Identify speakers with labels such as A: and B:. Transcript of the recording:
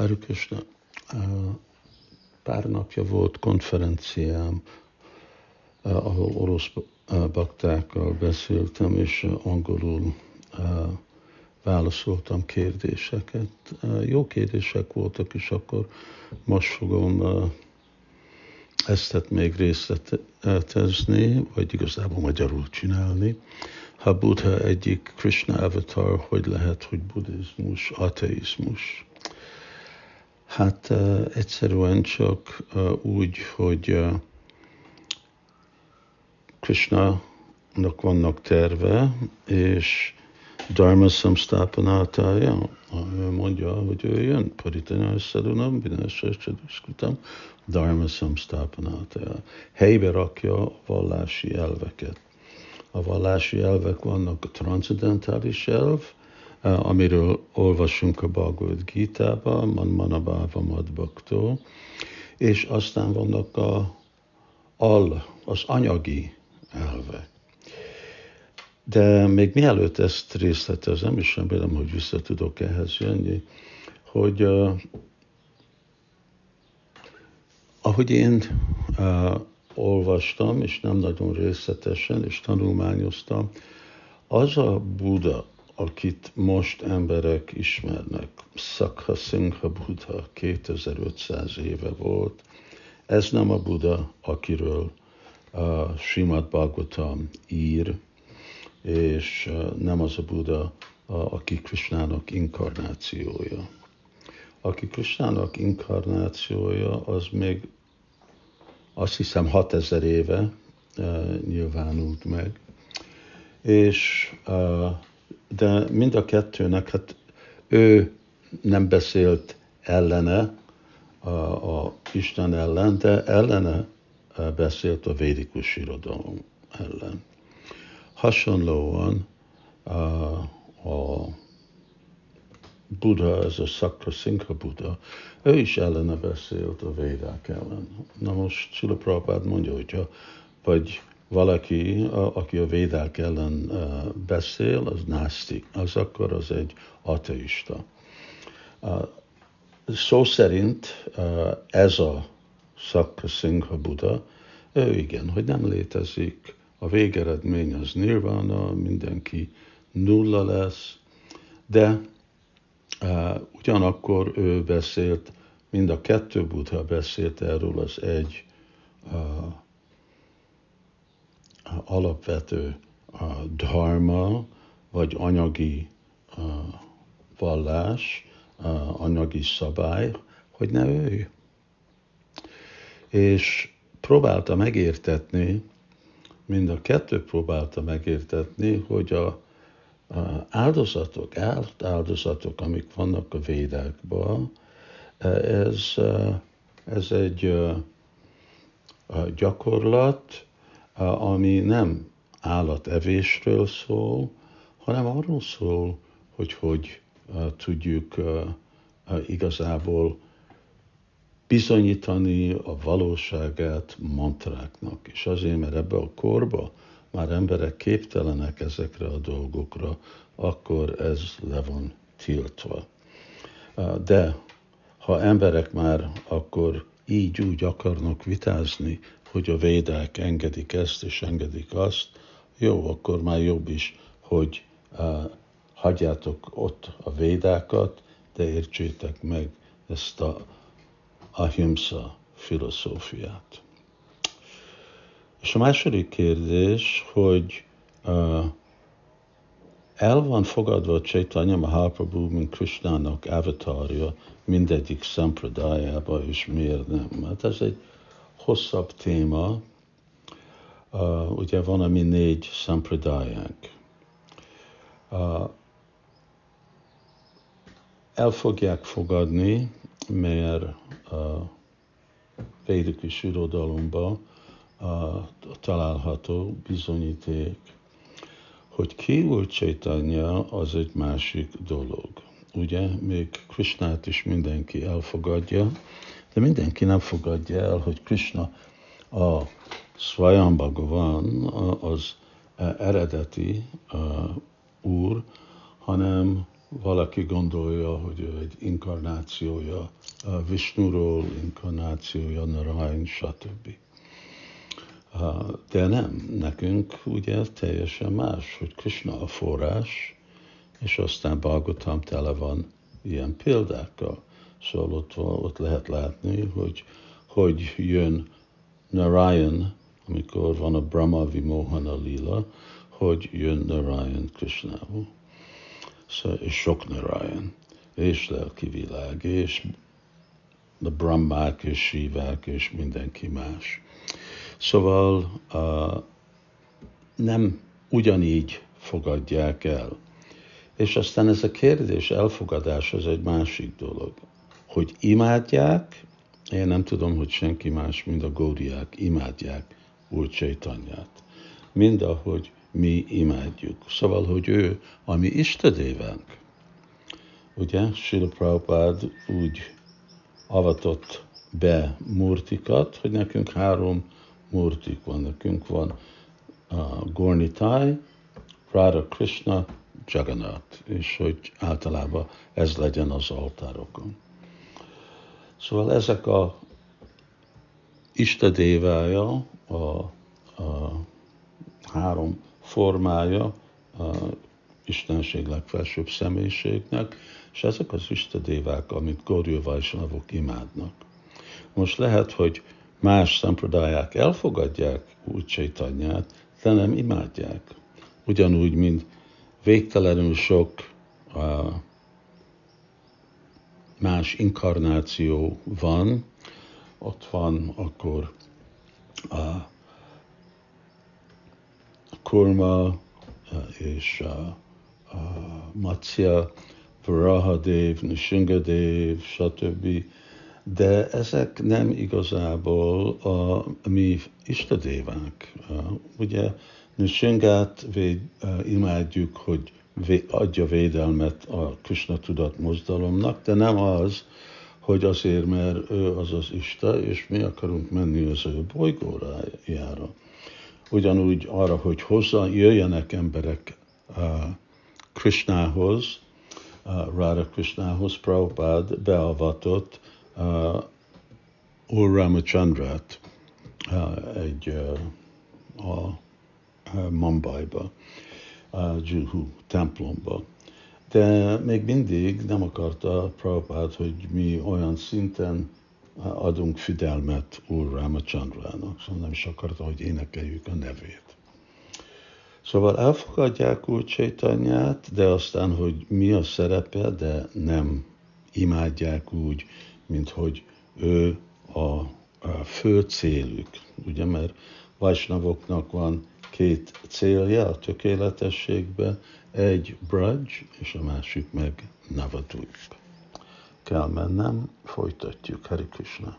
A: Hare Krishna, pár napja volt konferenciám, ahol orosz baktákkal beszéltem, és angolul válaszoltam kérdéseket. Jó kérdések voltak, és akkor most fogom ezt még részletezni, vagy igazából magyarul csinálni. Ha Buddha egyik Krishna avatar, hogy lehet, hogy buddhizmus, ateizmus? Hát egyszerűen csak úgy, hogy Krishna-nak vannak terve, és Dharma Samstapanátája, ő mondja, hogy ő jön, Paritanya Szadunam, Vinásra Csaduskritam, Dharma Samstapanátája. Helybe rakja a vallási elveket. A vallási elvek vannak a transzendentális elv, amiről olvasunk a Bhagavad Gita-ba, Man Manabhava Madbhaktó, és aztán vannak a al, az anyagi elvek. De még mielőtt ezt részletezem, és remélem, hogy vissza tudok ehhez jönni, hogy uh, ahogy én uh, olvastam, és nem nagyon részletesen, és tanulmányoztam, az a Buddha, akit most emberek ismernek, Szakha Singha Buddha 2500 éve volt, ez nem a Buddha, akiről a Simad Bhagavatam ír, és nem az a Buddha, aki Krishnának inkarnációja. Aki Krishnának inkarnációja, az még azt hiszem 6000 éve nyilvánult meg, és de mind a kettőnek, hát ő nem beszélt ellene, a, a Isten ellen, de ellene beszélt a védikus irodalom ellen. Hasonlóan a, a Buddha, ez a Sakra Singha Buddha, ő is ellene beszélt a védák ellen. Na most Sula Prabhupád mondja, hogyha vagy valaki, a, aki a védák ellen beszél, az nászti, az akkor az egy ateista. Szó szerint ez a Singha Buddha, ő igen, hogy nem létezik, a végeredmény az nirvana, mindenki nulla lesz, de uh, ugyanakkor ő beszélt, mind a kettő Buddha beszélt erről az egy uh, alapvető uh, dharma, vagy anyagi uh, vallás, uh, anyagi szabály, hogy ne ölj. És próbálta megértetni, mind a kettő próbálta megértetni, hogy a, a áldozatok, áldozatok, amik vannak a védákban, ez, ez egy gyakorlat, ami nem állatevésről szól, hanem arról szól, hogy hogy tudjuk igazából bizonyítani a valóságát mantráknak. És azért, mert ebbe a korba már emberek képtelenek ezekre a dolgokra, akkor ez le van tiltva. De ha emberek már akkor így úgy akarnak vitázni, hogy a védák engedik ezt és engedik azt, jó, akkor már jobb is, hogy uh, hagyjátok ott a védákat, de értsétek meg ezt a ahimsa filozófiát. És a második kérdés, hogy uh, el van fogadva Chaitanya Mahaprabhu, mint Krishnának avatarja mindegyik szampradájába, és miért nem? Hát ez egy hosszabb téma. Uh, ugye van a mi négy szampradájánk. Uh, el fogják fogadni, mert a védikus irodalomban található bizonyíték, hogy ki Csaitanya az egy másik dolog. Ugye, még Krishnát is mindenki elfogadja, de mindenki nem fogadja el, hogy Krishna a Swayam Bhagavan, az eredeti úr, hanem valaki gondolja, hogy ő egy inkarnációja Vishnuról, inkarnációja Narayan, stb. De nem, nekünk ugye teljesen más, hogy Krishna a forrás, és aztán Bhagavatam tele van ilyen példákkal. Szóval ott, ott lehet látni, hogy hogy jön Narayan, amikor van a Brahma Vimohana lila, hogy jön Narayan Krishnából. Szóval, és sok Narayan, és lelki világ, és a Brahmák, és Sivák, és mindenki más. Szóval uh, nem ugyanígy fogadják el. És aztán ez a kérdés elfogadás az egy másik dolog. Hogy imádják, én nem tudom, hogy senki más, mint a góriák imádják Úr Csaitanyát. Mind ahogy mi imádjuk. Szóval, hogy ő a mi istedévenk. Ugye, Sila Prabhupád úgy avatott be murtikat, hogy nekünk három murtik van. Nekünk van uh, Gornitai, Radha Krishna, Jagannath, és hogy általában ez legyen az altárokon. Szóval ezek a istedévája, a, a három formája a Istenség legfelsőbb személyiségnek, és ezek az istedévák, amit Gorjó Vajsnavok imádnak. Most lehet, hogy más szemprodáják elfogadják úgy Csaitanyát, de nem imádják. Ugyanúgy, mint végtelenül sok uh, más inkarnáció van, ott van akkor a Kurma és a, a Matsya, Varahadev, Nishingadev, stb. De ezek nem igazából a, mi istadévánk. Ugye Nishingát véd, imádjuk, hogy adja védelmet a Krishna tudat mozdalomnak, de nem az, hogy azért, mert ő az az Isten, és mi akarunk menni az ő bolygórájára. Ugyanúgy arra, hogy hozzá jöjjenek emberek uh, Krishnához, uh, Radha Krishnához, Prabhupád beavatott uh, Ur Ramachandrát uh, egy uh, a, a Mumbaiba a Juhu templomba. De még mindig nem akarta Prabhupád, hogy mi olyan szinten adunk fidelmet Úr Ramachandrának, szóval nem is akarta, hogy énekeljük a nevét. Szóval elfogadják Úr Csaitanyát, de aztán, hogy mi a szerepe, de nem imádják úgy, mint hogy ő a, a fő célük. Ugye, mert Vajsnavoknak van két célja a tökéletességbe, egy Braj, és a másik meg Navadvip. Kell mennem, folytatjuk, Hari Krishna.